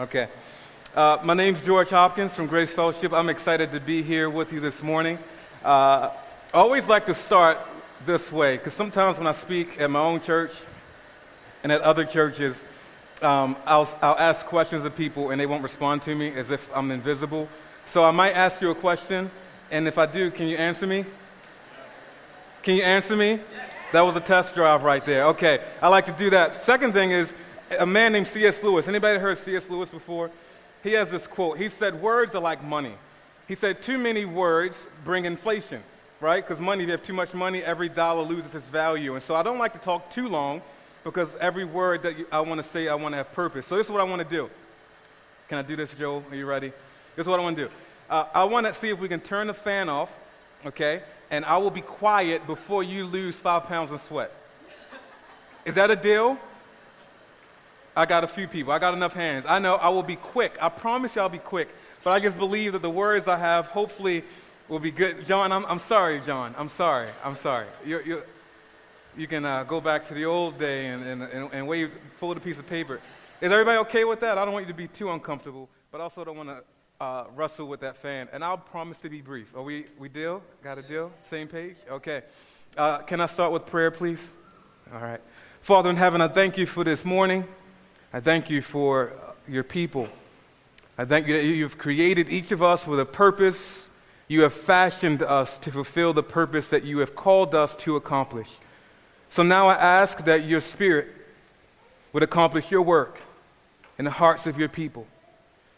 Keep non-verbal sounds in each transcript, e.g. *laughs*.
Okay. Uh, my name's George Hopkins from Grace Fellowship. I'm excited to be here with you this morning. Uh, I always like to start this way because sometimes when I speak at my own church and at other churches, um, I'll, I'll ask questions of people and they won't respond to me as if I'm invisible. So I might ask you a question, and if I do, can you answer me? Can you answer me? That was a test drive right there. Okay, I like to do that. Second thing is a man named C.S. Lewis. Anybody heard C.S. Lewis before? He has this quote. He said, Words are like money. He said, Too many words bring inflation, right? Because money, if you have too much money, every dollar loses its value. And so I don't like to talk too long because every word that I want to say, I want to have purpose. So this is what I want to do. Can I do this, Joe? Are you ready? This is what I want to do. Uh, I want to see if we can turn the fan off, okay? And I will be quiet before you lose five pounds of sweat. Is that a deal? I got a few people. I got enough hands. I know I will be quick. I promise you I'll be quick. But I just believe that the words I have hopefully will be good. John, I'm, I'm sorry, John. I'm sorry. I'm sorry. You're, you're, you can uh, go back to the old day and, and, and, and wave, fold a piece of paper. Is everybody okay with that? I don't want you to be too uncomfortable, but also don't want to uh, wrestle with that fan. And I'll promise to be brief. Are we, we deal? Got a deal? Same page? Okay. Uh, can I start with prayer, please? All right. Father in heaven, I thank you for this morning. I thank you for your people. I thank you that you've created each of us with a purpose. You have fashioned us to fulfill the purpose that you have called us to accomplish. So now I ask that your spirit would accomplish your work in the hearts of your people.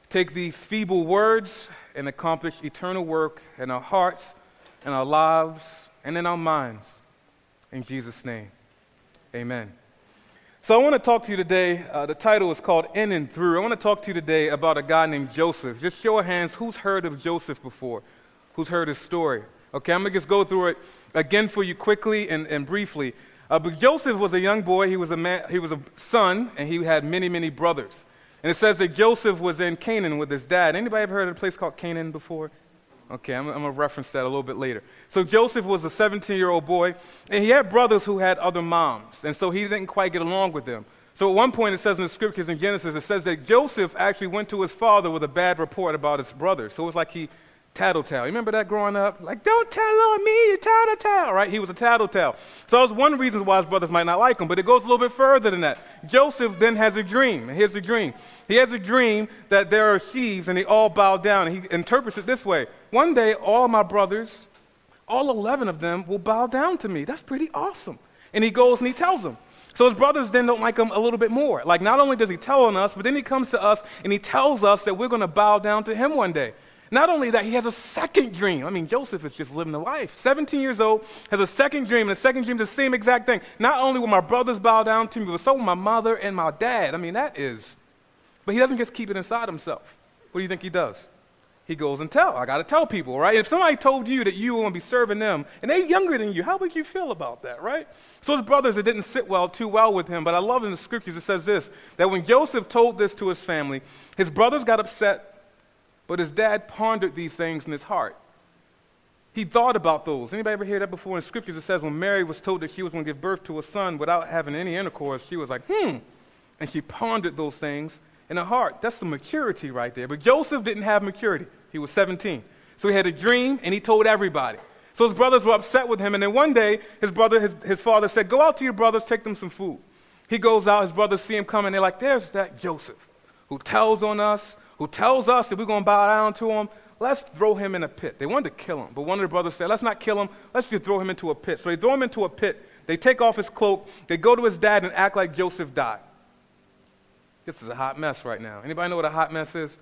Take these feeble words and accomplish eternal work in our hearts, in our lives, and in our minds. In Jesus' name, amen. So, I want to talk to you today. Uh, the title is called In and Through. I want to talk to you today about a guy named Joseph. Just show of hands, who's heard of Joseph before? Who's heard his story? Okay, I'm going to just go through it again for you quickly and, and briefly. Uh, but Joseph was a young boy. He was a, man, he was a son, and he had many, many brothers. And it says that Joseph was in Canaan with his dad. Anybody ever heard of a place called Canaan before? Okay, I'm, I'm going to reference that a little bit later. So Joseph was a 17 year old boy, and he had brothers who had other moms, and so he didn't quite get along with them. So at one point, it says in the scriptures in Genesis, it says that Joseph actually went to his father with a bad report about his brothers. So it was like he tattletale. You remember that growing up? Like, don't tell on me, you tattletale, right? He was a tattletale. So that was one reason why his brothers might not like him, but it goes a little bit further than that. Joseph then has a dream, and here's the dream. He has a dream that there are sheaves, and they all bow down, and he interprets it this way. One day, all my brothers, all 11 of them, will bow down to me. That's pretty awesome. And he goes and he tells them. So his brothers then don't like him a little bit more. Like, not only does he tell on us, but then he comes to us and he tells us that we're going to bow down to him one day. Not only that, he has a second dream. I mean, Joseph is just living the life. 17 years old, has a second dream, and the second dream is the same exact thing. Not only will my brothers bow down to me, but so will my mother and my dad. I mean, that is. But he doesn't just keep it inside himself. What do you think he does? He goes and tell. I got to tell people, right? If somebody told you that you were going to be serving them, and they're younger than you, how would you feel about that, right? So his brothers, it didn't sit well too well with him. But I love in the scriptures it says this: that when Joseph told this to his family, his brothers got upset but his dad pondered these things in his heart. He thought about those. Anybody ever hear that before in scriptures? It says when Mary was told that she was going to give birth to a son without having any intercourse, she was like, hmm. And she pondered those things in her heart. That's some maturity right there. But Joseph didn't have maturity. He was 17. So he had a dream and he told everybody. So his brothers were upset with him. And then one day, his brother, his, his father said, Go out to your brothers, take them some food. He goes out, his brothers see him coming. They're like, There's that Joseph who tells on us, who tells us that we're going to bow down to him, let's throw him in a pit. They wanted to kill him, but one of the brothers said, let's not kill him, let's just throw him into a pit. So they throw him into a pit. They take off his cloak, they go to his dad and act like Joseph died. This is a hot mess right now. Anybody know what a hot mess is?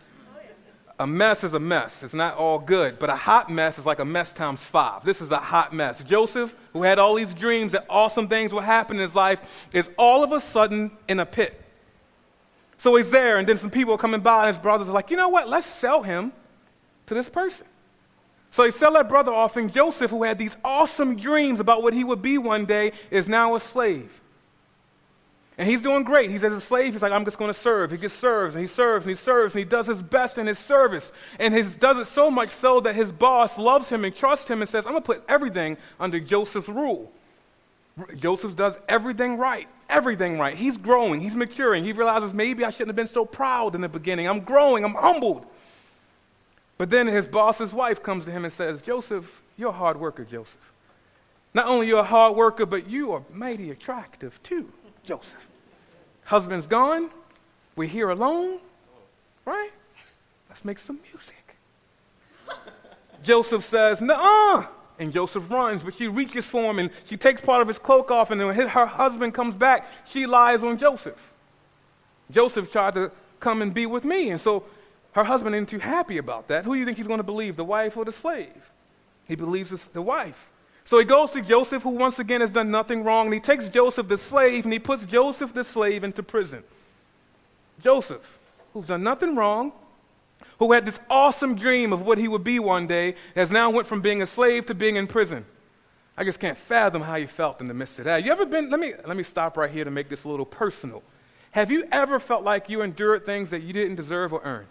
A mess is a mess. It's not all good, but a hot mess is like a mess times five. This is a hot mess. Joseph, who had all these dreams that awesome things would happen in his life, is all of a sudden in a pit. So he's there, and then some people are coming by, and his brothers are like, you know what? Let's sell him to this person. So they sell that brother off, and Joseph, who had these awesome dreams about what he would be one day, is now a slave. And he's doing great. He's as a slave, he's like, I'm just going to serve. He just serves, and he serves, and he serves, and he does his best in his service. And he does it so much so that his boss loves him and trusts him and says, I'm going to put everything under Joseph's rule. Joseph does everything right. Everything right. He's growing. He's maturing. He realizes maybe I shouldn't have been so proud in the beginning. I'm growing. I'm humbled. But then his boss's wife comes to him and says, Joseph, you're a hard worker, Joseph. Not only you're a hard worker, but you are mighty attractive too, Joseph. Husband's gone. We're here alone. Right? Let's make some music. *laughs* Joseph says, Nuh-uh. And Joseph runs, but she reaches for him and she takes part of his cloak off, and when her husband comes back, she lies on Joseph. Joseph tried to come and be with me, and so her husband isn't too happy about that. Who do you think he's going to believe, the wife or the slave? He believes it's the wife. So he goes to Joseph, who once again has done nothing wrong, and he takes Joseph, the slave, and he puts Joseph, the slave, into prison. Joseph, who's done nothing wrong, who had this awesome dream of what he would be one day, has now went from being a slave to being in prison. I just can't fathom how you felt in the midst of that. You ever been, let me, let me stop right here to make this a little personal. Have you ever felt like you endured things that you didn't deserve or earn?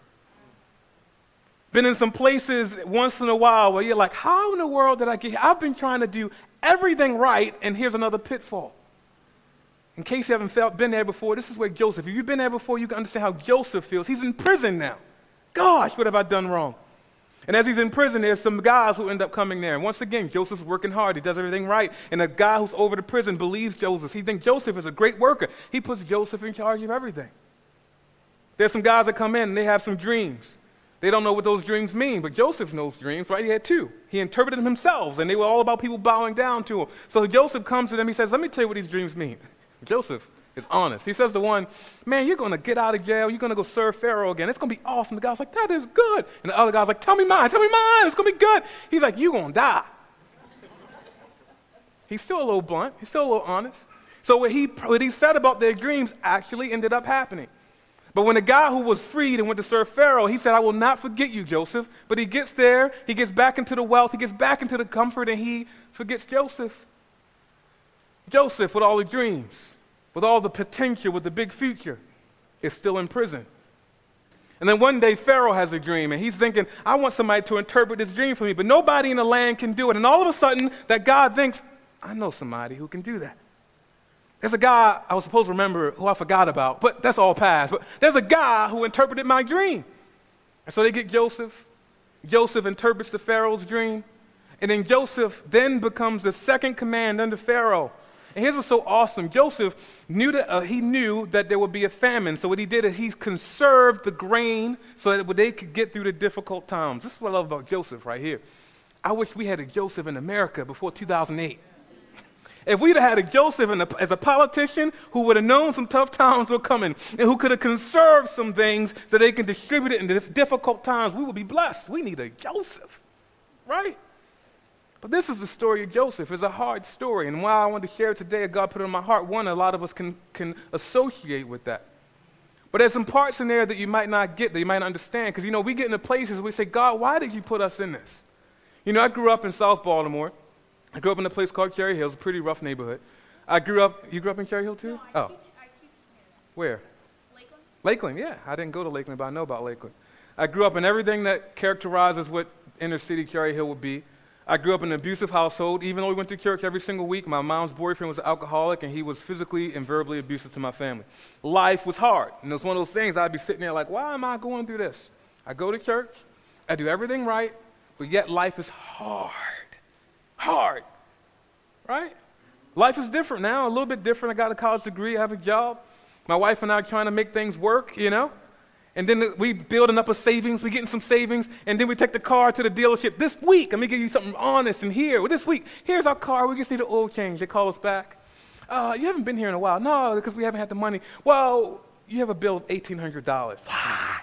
Been in some places once in a while where you're like, how in the world did I get here? I've been trying to do everything right, and here's another pitfall. In case you haven't felt, been there before, this is where Joseph, if you've been there before, you can understand how Joseph feels. He's in prison now. Gosh, what have I done wrong? And as he's in prison, there's some guys who end up coming there. And once again, Joseph's working hard. He does everything right. And a guy who's over the prison believes Joseph. He thinks Joseph is a great worker. He puts Joseph in charge of everything. There's some guys that come in and they have some dreams. They don't know what those dreams mean, but Joseph knows dreams, right? He had two. He interpreted them himself, and they were all about people bowing down to him. So Joseph comes to them. He says, Let me tell you what these dreams mean. Joseph, is honest. He says to one, Man, you're going to get out of jail. You're going to go serve Pharaoh again. It's going to be awesome. The guy's like, That is good. And the other guy's like, Tell me mine. Tell me mine. It's going to be good. He's like, You're going to die. He's still a little blunt. He's still a little honest. So what he, what he said about their dreams actually ended up happening. But when the guy who was freed and went to serve Pharaoh, he said, I will not forget you, Joseph. But he gets there, he gets back into the wealth, he gets back into the comfort, and he forgets Joseph. Joseph with all the dreams with all the potential, with the big future, is still in prison. And then one day, Pharaoh has a dream, and he's thinking, I want somebody to interpret this dream for me, but nobody in the land can do it. And all of a sudden, that God thinks, I know somebody who can do that. There's a guy I was supposed to remember who I forgot about, but that's all past. But there's a guy who interpreted my dream. And so they get Joseph. Joseph interprets the Pharaoh's dream. And then Joseph then becomes the second command under Pharaoh. And here's what's so awesome. Joseph knew that uh, he knew that there would be a famine. So what he did is he conserved the grain so that they could get through the difficult times. This is what I love about Joseph right here. I wish we had a Joseph in America before 2008. If we'd have had a Joseph as a politician who would have known some tough times were coming and who could have conserved some things so they can distribute it in difficult times, we would be blessed. We need a Joseph, right? But this is the story of Joseph. It's a hard story. And why I want to share it today, God put it in my heart. One, a lot of us can, can associate with that. But there's some parts in there that you might not get, that you might not understand. Because, you know, we get into places where we say, God, why did you put us in this? You know, I grew up in South Baltimore. I grew up in a place called Cherry Hill. It's a pretty rough neighborhood. I grew up, you grew up in Cherry Hill too? No, I oh. Teach, I teach Where? Lakeland. Lakeland, yeah. I didn't go to Lakeland, but I know about Lakeland. I grew up in everything that characterizes what inner city Cherry Hill would be. I grew up in an abusive household. Even though we went to church every single week, my mom's boyfriend was an alcoholic and he was physically and verbally abusive to my family. Life was hard. And it was one of those things I'd be sitting there like, why am I going through this? I go to church, I do everything right, but yet life is hard. Hard. Right? Life is different now, a little bit different. I got a college degree, I have a job. My wife and I are trying to make things work, you know? And then we building up a savings, we getting some savings, and then we take the car to the dealership this week. Let me give you something honest and here. Well, this week, here's our car. We just need an oil change. They call us back. Uh, you haven't been here in a while. No, because we haven't had the money. Well, you have a bill of $1,800. Why?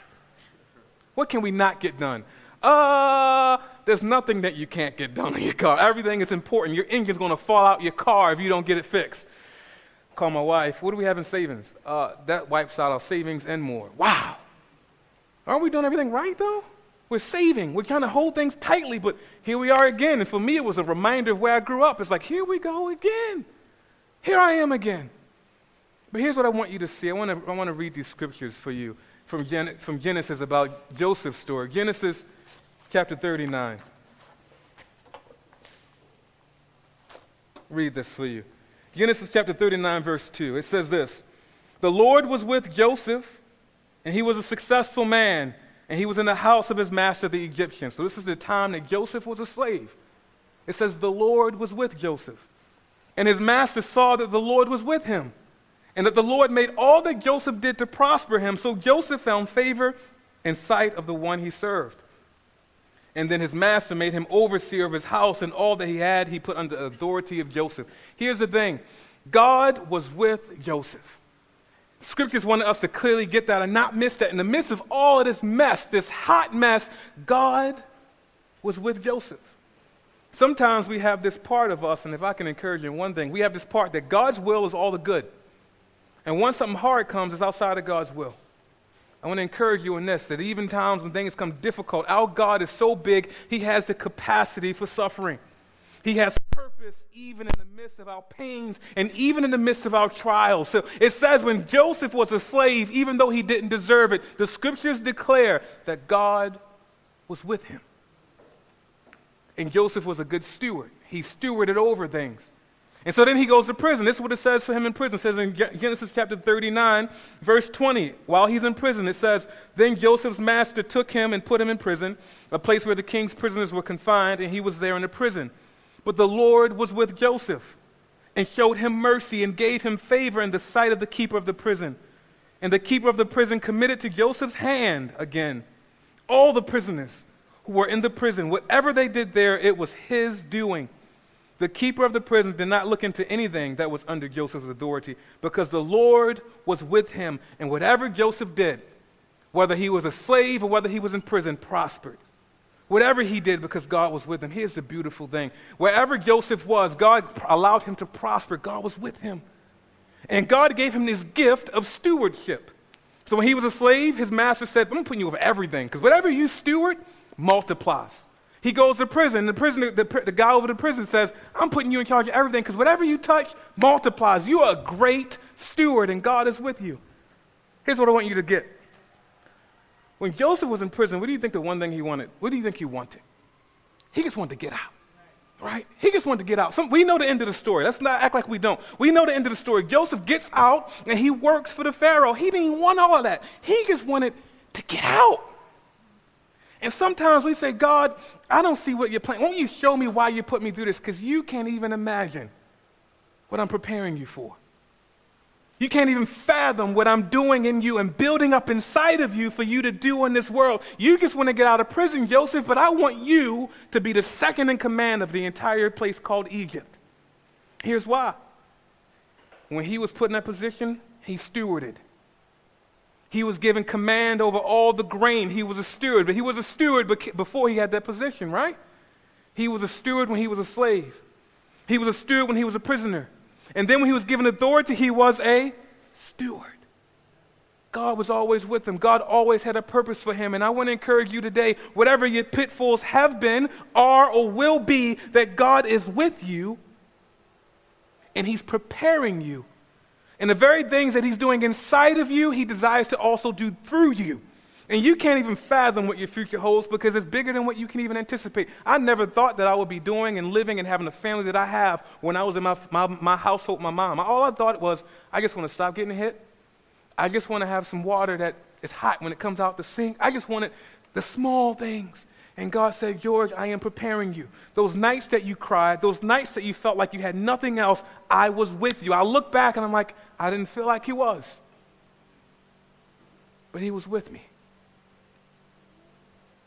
What can we not get done? Uh, there's nothing that you can't get done in your car. Everything is important. Your engine's going to fall out your car if you don't get it fixed. Call my wife. What do we have in savings? Uh, that wipes out our savings and more. Wow. Aren't we doing everything right, though? We're saving. We're trying to hold things tightly, but here we are again. And for me, it was a reminder of where I grew up. It's like, here we go again. Here I am again. But here's what I want you to see. I want to, I want to read these scriptures for you from, Gen- from Genesis about Joseph's story. Genesis chapter 39. Read this for you. Genesis chapter 39, verse 2. It says this The Lord was with Joseph, and he was a successful man, and he was in the house of his master, the Egyptian. So this is the time that Joseph was a slave. It says, The Lord was with Joseph. And his master saw that the Lord was with him, and that the Lord made all that Joseph did to prosper him. So Joseph found favor in sight of the one he served. And then his master made him overseer of his house, and all that he had he put under authority of Joseph. Here's the thing God was with Joseph. Scriptures wanted us to clearly get that and not miss that. In the midst of all of this mess, this hot mess, God was with Joseph. Sometimes we have this part of us, and if I can encourage you in one thing, we have this part that God's will is all the good. And once something hard comes, it's outside of God's will. I want to encourage you in this that even times when things come difficult, our God is so big, He has the capacity for suffering. He has purpose even in the midst of our pains and even in the midst of our trials. So it says when Joseph was a slave, even though he didn't deserve it, the scriptures declare that God was with him. And Joseph was a good steward. He stewarded over things. And so then he goes to prison. This is what it says for him in prison. It says in Genesis chapter 39, verse 20. While he's in prison, it says, Then Joseph's master took him and put him in prison, a place where the king's prisoners were confined, and he was there in the prison. But the Lord was with Joseph and showed him mercy and gave him favor in the sight of the keeper of the prison. And the keeper of the prison committed to Joseph's hand again all the prisoners who were in the prison. Whatever they did there, it was his doing. The keeper of the prison did not look into anything that was under Joseph's authority because the Lord was with him, and whatever Joseph did, whether he was a slave or whether he was in prison, prospered. Whatever he did because God was with him. Here's the beautiful thing wherever Joseph was, God allowed him to prosper. God was with him. And God gave him this gift of stewardship. So when he was a slave, his master said, I'm putting you over everything because whatever you steward multiplies. He goes to prison. The, the, the guy over the prison says, I'm putting you in charge of everything because whatever you touch multiplies. You are a great steward and God is with you. Here's what I want you to get. When Joseph was in prison, what do you think the one thing he wanted? What do you think he wanted? He just wanted to get out. Right? He just wanted to get out. Some, we know the end of the story. Let's not act like we don't. We know the end of the story. Joseph gets out and he works for the Pharaoh. He didn't want all of that. He just wanted to get out. And sometimes we say, God, I don't see what you're planning. Won't you show me why you put me through this? Because you can't even imagine what I'm preparing you for. You can't even fathom what I'm doing in you and building up inside of you for you to do in this world. You just want to get out of prison, Joseph, but I want you to be the second in command of the entire place called Egypt. Here's why. When he was put in that position, he stewarded. He was given command over all the grain. He was a steward, but he was a steward before he had that position, right? He was a steward when he was a slave. He was a steward when he was a prisoner. And then when he was given authority, he was a steward. God was always with him. God always had a purpose for him. And I want to encourage you today whatever your pitfalls have been, are, or will be, that God is with you and he's preparing you and the very things that He's doing inside of you, He desires to also do through you. And you can't even fathom what your future holds because it's bigger than what you can even anticipate. I never thought that I would be doing and living and having the family that I have when I was in my, my, my household, my mom. All I thought was, I just want to stop getting hit. I just want to have some water that is hot when it comes out the sink. I just wanted the small things. And God said, George, I am preparing you. Those nights that you cried, those nights that you felt like you had nothing else, I was with you. I look back and I'm like, I didn't feel like He was. But He was with me.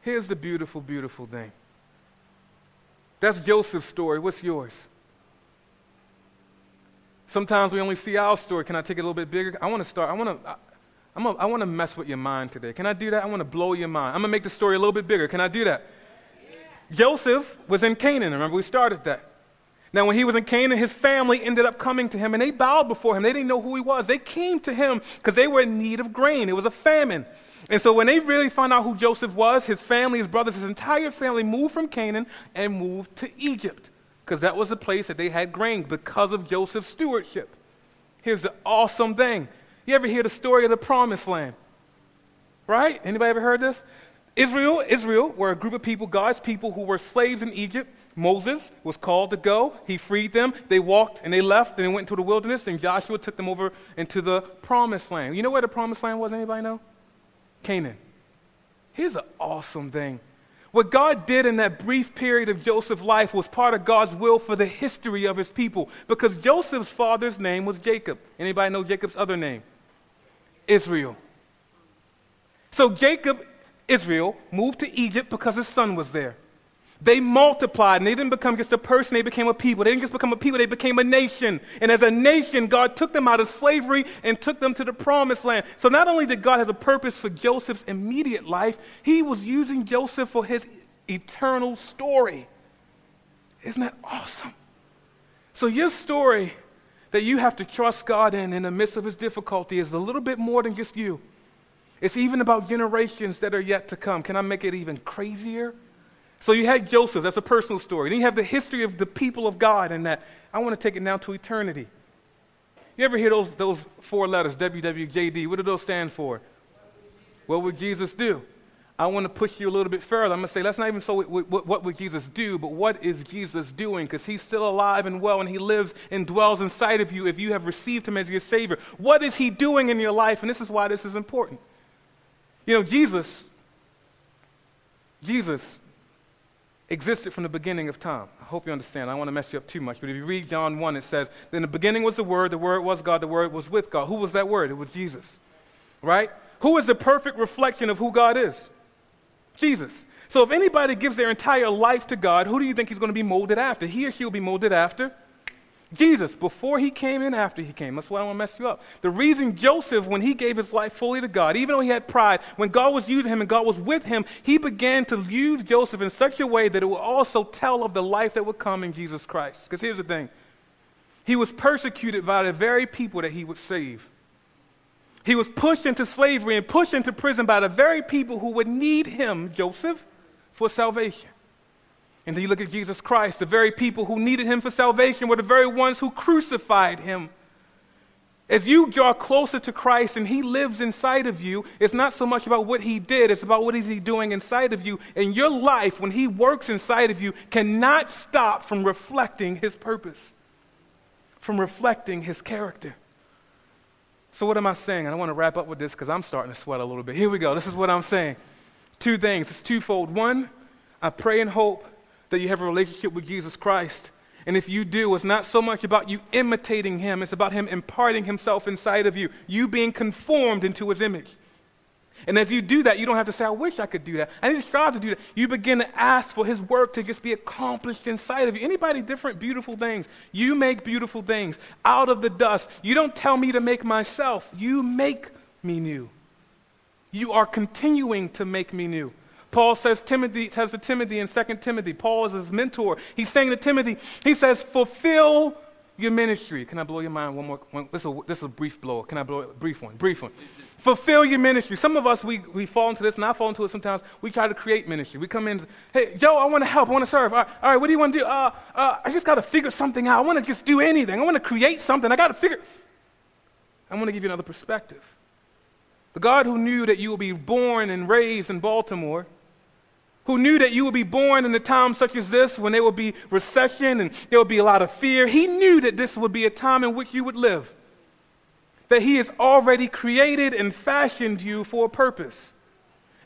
Here's the beautiful, beautiful thing. That's Joseph's story. What's yours? Sometimes we only see our story. Can I take it a little bit bigger? I want to start. I want to. I'm a, I want to mess with your mind today. Can I do that? I want to blow your mind. I'm going to make the story a little bit bigger. Can I do that? Yeah. Joseph was in Canaan. Remember, we started that. Now, when he was in Canaan, his family ended up coming to him and they bowed before him. They didn't know who he was. They came to him because they were in need of grain. It was a famine. And so, when they really found out who Joseph was, his family, his brothers, his entire family moved from Canaan and moved to Egypt because that was the place that they had grain because of Joseph's stewardship. Here's the awesome thing you ever hear the story of the promised land? Right? Anybody ever heard this? Israel, Israel were a group of people, God's people, who were slaves in Egypt. Moses was called to go. He freed them. They walked and they left and they went into the wilderness. And Joshua took them over into the promised land. You know where the promised land was? Anybody know? Canaan. Here's an awesome thing. What God did in that brief period of Joseph's life was part of God's will for the history of his people. Because Joseph's father's name was Jacob. Anybody know Jacob's other name? Israel. So Jacob Israel moved to Egypt because his son was there. They multiplied and they didn't become just a person, they became a people. They didn't just become a people, they became a nation. And as a nation, God took them out of slavery and took them to the promised land. So not only did God have a purpose for Joseph's immediate life, he was using Joseph for his eternal story. Isn't that awesome? So your story that you have to trust God in in the midst of his difficulty is a little bit more than just you. It's even about generations that are yet to come. Can I make it even crazier? So you had Joseph, that's a personal story. Then you have the history of the people of God, and that I want to take it now to eternity. You ever hear those, those four letters, WWJD? What do those stand for? What would Jesus do? I want to push you a little bit further. I'm going to say, let's not even so what, what, what would Jesus do, but what is Jesus doing? Because he's still alive and well, and he lives and dwells inside of you if you have received him as your Savior. What is he doing in your life? And this is why this is important. You know, Jesus, Jesus existed from the beginning of time. I hope you understand. I don't want to mess you up too much, but if you read John 1, it says, In the beginning was the Word, the Word was God, the Word was with God. Who was that Word? It was Jesus. Right? Who is the perfect reflection of who God is? Jesus. So if anybody gives their entire life to God, who do you think he's going to be molded after? He or she will be molded after Jesus, before he came and after he came. That's why I want to mess you up. The reason Joseph, when he gave his life fully to God, even though he had pride, when God was using him and God was with him, he began to use Joseph in such a way that it would also tell of the life that would come in Jesus Christ. Because here's the thing he was persecuted by the very people that he would save. He was pushed into slavery and pushed into prison by the very people who would need him, Joseph, for salvation. And then you look at Jesus Christ, the very people who needed him for salvation were the very ones who crucified him. As you draw closer to Christ and he lives inside of you, it's not so much about what he did, it's about what is he doing inside of you. And your life, when he works inside of you, cannot stop from reflecting his purpose, from reflecting his character. So, what am I saying? And I want to wrap up with this because I'm starting to sweat a little bit. Here we go. This is what I'm saying. Two things. It's twofold. One, I pray and hope that you have a relationship with Jesus Christ. And if you do, it's not so much about you imitating him, it's about him imparting himself inside of you, you being conformed into his image. And as you do that, you don't have to say, I wish I could do that. I need to strive to do that. You begin to ask for his work to just be accomplished inside of you. Anybody different beautiful things? You make beautiful things out of the dust. You don't tell me to make myself. You make me new. You are continuing to make me new. Paul says Timothy says to Timothy in 2 Timothy, Paul is his mentor. He's saying to Timothy, he says, fulfill your ministry. Can I blow your mind one more? One, this, is a, this is a brief blow. Can I blow a Brief one. Brief one. Fulfill your ministry. Some of us, we, we fall into this, and I fall into it sometimes. We try to create ministry. We come in, hey, Joe, I want to help. I want to serve. All right, all right, what do you want to do? Uh, uh, I just got to figure something out. I want to just do anything. I want to create something. I got to figure. I want to give you another perspective. The God who knew that you would be born and raised in Baltimore who knew that you would be born in a time such as this when there would be recession and there would be a lot of fear. He knew that this would be a time in which you would live. That He has already created and fashioned you for a purpose.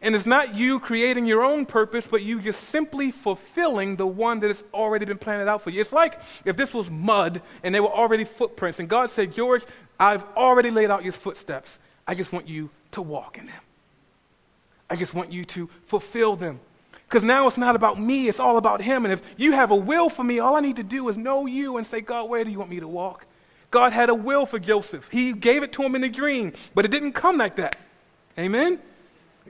And it's not you creating your own purpose, but you just simply fulfilling the one that has already been planted out for you. It's like if this was mud and there were already footprints, and God said, George, I've already laid out your footsteps. I just want you to walk in them. I just want you to fulfill them. Because now it's not about me, it's all about Him. And if you have a will for me, all I need to do is know you and say, God, where do you want me to walk? God had a will for Joseph. He gave it to him in a dream, but it didn't come like that. Amen?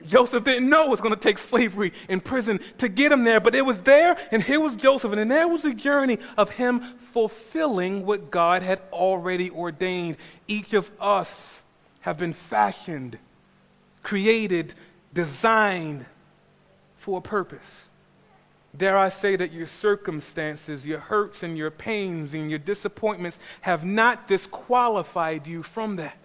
Joseph didn't know it was going to take slavery in prison to get him there, but it was there, and here was Joseph, and there was the journey of him fulfilling what God had already ordained. Each of us have been fashioned, created, designed for a purpose. Dare I say that your circumstances, your hurts and your pains and your disappointments have not disqualified you from that.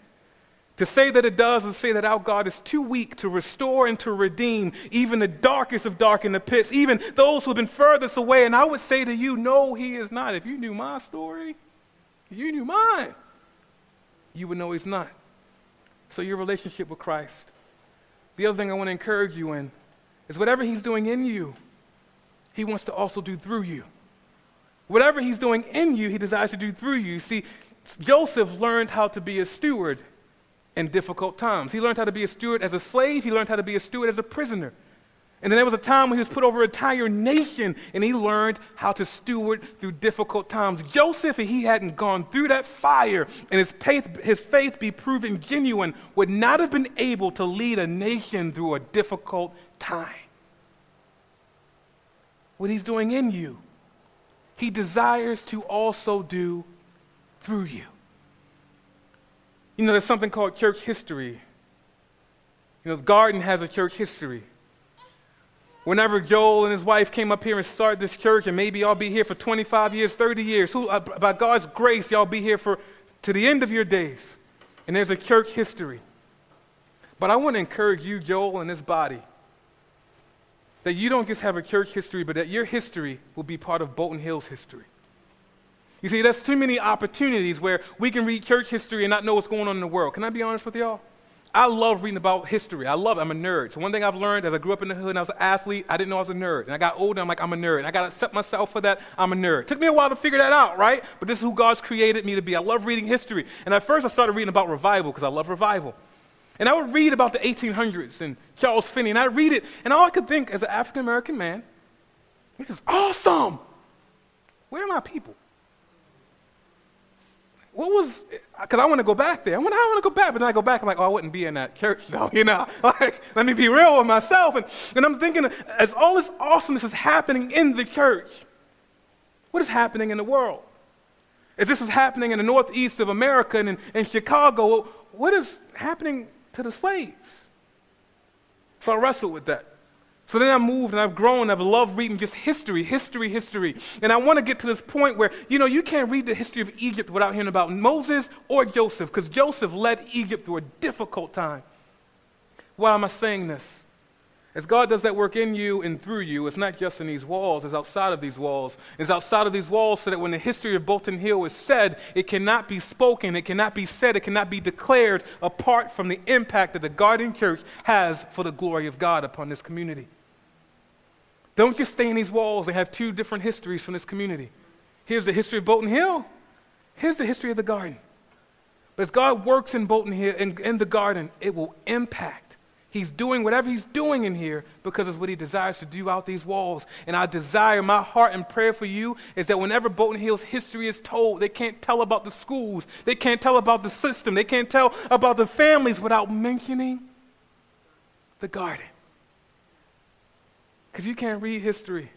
To say that it does is say that our God is too weak to restore and to redeem even the darkest of dark in the pits, even those who have been furthest away. And I would say to you, no, he is not. If you knew my story, if you knew mine, you would know he's not. So your relationship with Christ. The other thing I want to encourage you in is whatever he's doing in you, he wants to also do through you. Whatever he's doing in you, he desires to do through you. See, Joseph learned how to be a steward in difficult times. He learned how to be a steward as a slave, he learned how to be a steward as a prisoner. And then there was a time when he was put over an entire nation and he learned how to steward through difficult times. Joseph, if he hadn't gone through that fire and his faith, his faith be proven genuine, would not have been able to lead a nation through a difficult time. What he's doing in you, he desires to also do through you. You know, there's something called church history. You know, the garden has a church history. Whenever Joel and his wife came up here and started this church, and maybe y'all be here for 25 years, 30 years, who, uh, by God's grace, y'all be here for to the end of your days. And there's a church history. But I want to encourage you, Joel, and this body, that you don't just have a church history, but that your history will be part of Bolton Hill's history. You see, there's too many opportunities where we can read church history and not know what's going on in the world. Can I be honest with y'all? I love reading about history. I love it. I'm a nerd. So one thing I've learned as I grew up in the hood and I was an athlete, I didn't know I was a nerd. And I got older, I'm like, I'm a nerd. And I got to accept myself for that. I'm a nerd. Took me a while to figure that out, right? But this is who God's created me to be. I love reading history. And at first I started reading about revival because I love revival. And I would read about the 1800s and Charles Finney. And I'd read it. And all I could think as an African American man, this is awesome. Where are my people? what was, because I want to go back there. I want, I want to go back, but then I go back, I'm like, oh, I wouldn't be in that church though, *laughs* you know? Like, let me be real with myself. And, and I'm thinking, as all this awesomeness is happening in the church, what is happening in the world? As this is happening in the northeast of America and in, in Chicago, what is happening to the slaves? So I wrestled with that. So then I moved and I've grown. I've loved reading just history, history, history. And I want to get to this point where, you know, you can't read the history of Egypt without hearing about Moses or Joseph, because Joseph led Egypt through a difficult time. Why am I saying this? As God does that work in you and through you, it's not just in these walls, it's outside of these walls. It's outside of these walls so that when the history of Bolton Hill is said, it cannot be spoken, it cannot be said, it cannot be declared apart from the impact that the Garden Church has for the glory of God upon this community. Don't just stay in these walls. They have two different histories from this community. Here's the history of Bolton Hill. Here's the history of the garden. But as God works in Bolton Hill, in, in the garden, it will impact. He's doing whatever he's doing in here because it's what he desires to do out these walls. And I desire, my heart and prayer for you is that whenever Bolton Hill's history is told, they can't tell about the schools, they can't tell about the system, they can't tell about the families without mentioning the garden. Because you can't read history,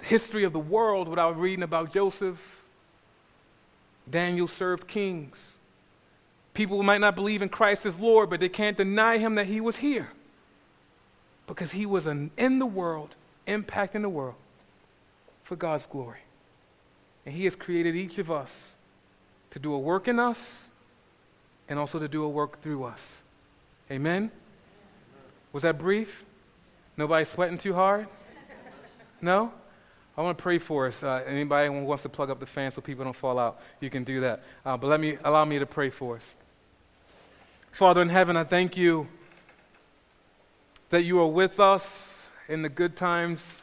the history of the world, without reading about Joseph. Daniel served kings. People might not believe in Christ as Lord, but they can't deny him that he was here. Because he was an, in the world, impacting the world for God's glory. And he has created each of us to do a work in us and also to do a work through us. Amen? Was that brief? Nobody sweating too hard? No? I want to pray for us. Uh, anybody who wants to plug up the fan so people don't fall out, you can do that. Uh, but let me allow me to pray for us. Father in heaven, I thank you that you are with us in the good times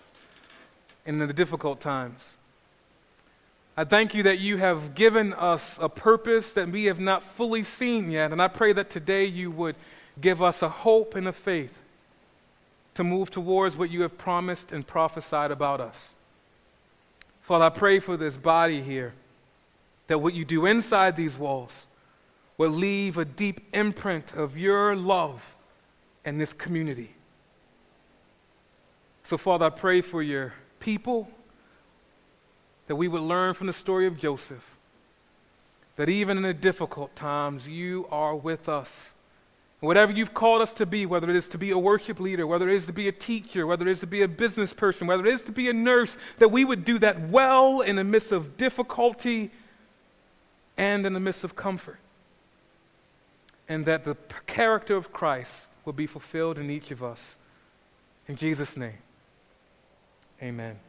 and in the difficult times. I thank you that you have given us a purpose that we have not fully seen yet. And I pray that today you would give us a hope and a faith to move towards what you have promised and prophesied about us. Father, I pray for this body here that what you do inside these walls will leave a deep imprint of your love in this community. So, Father, I pray for your people that we would learn from the story of Joseph that even in the difficult times, you are with us Whatever you've called us to be, whether it is to be a worship leader, whether it is to be a teacher, whether it is to be a business person, whether it is to be a nurse, that we would do that well in the midst of difficulty and in the midst of comfort. And that the character of Christ will be fulfilled in each of us. In Jesus' name, amen.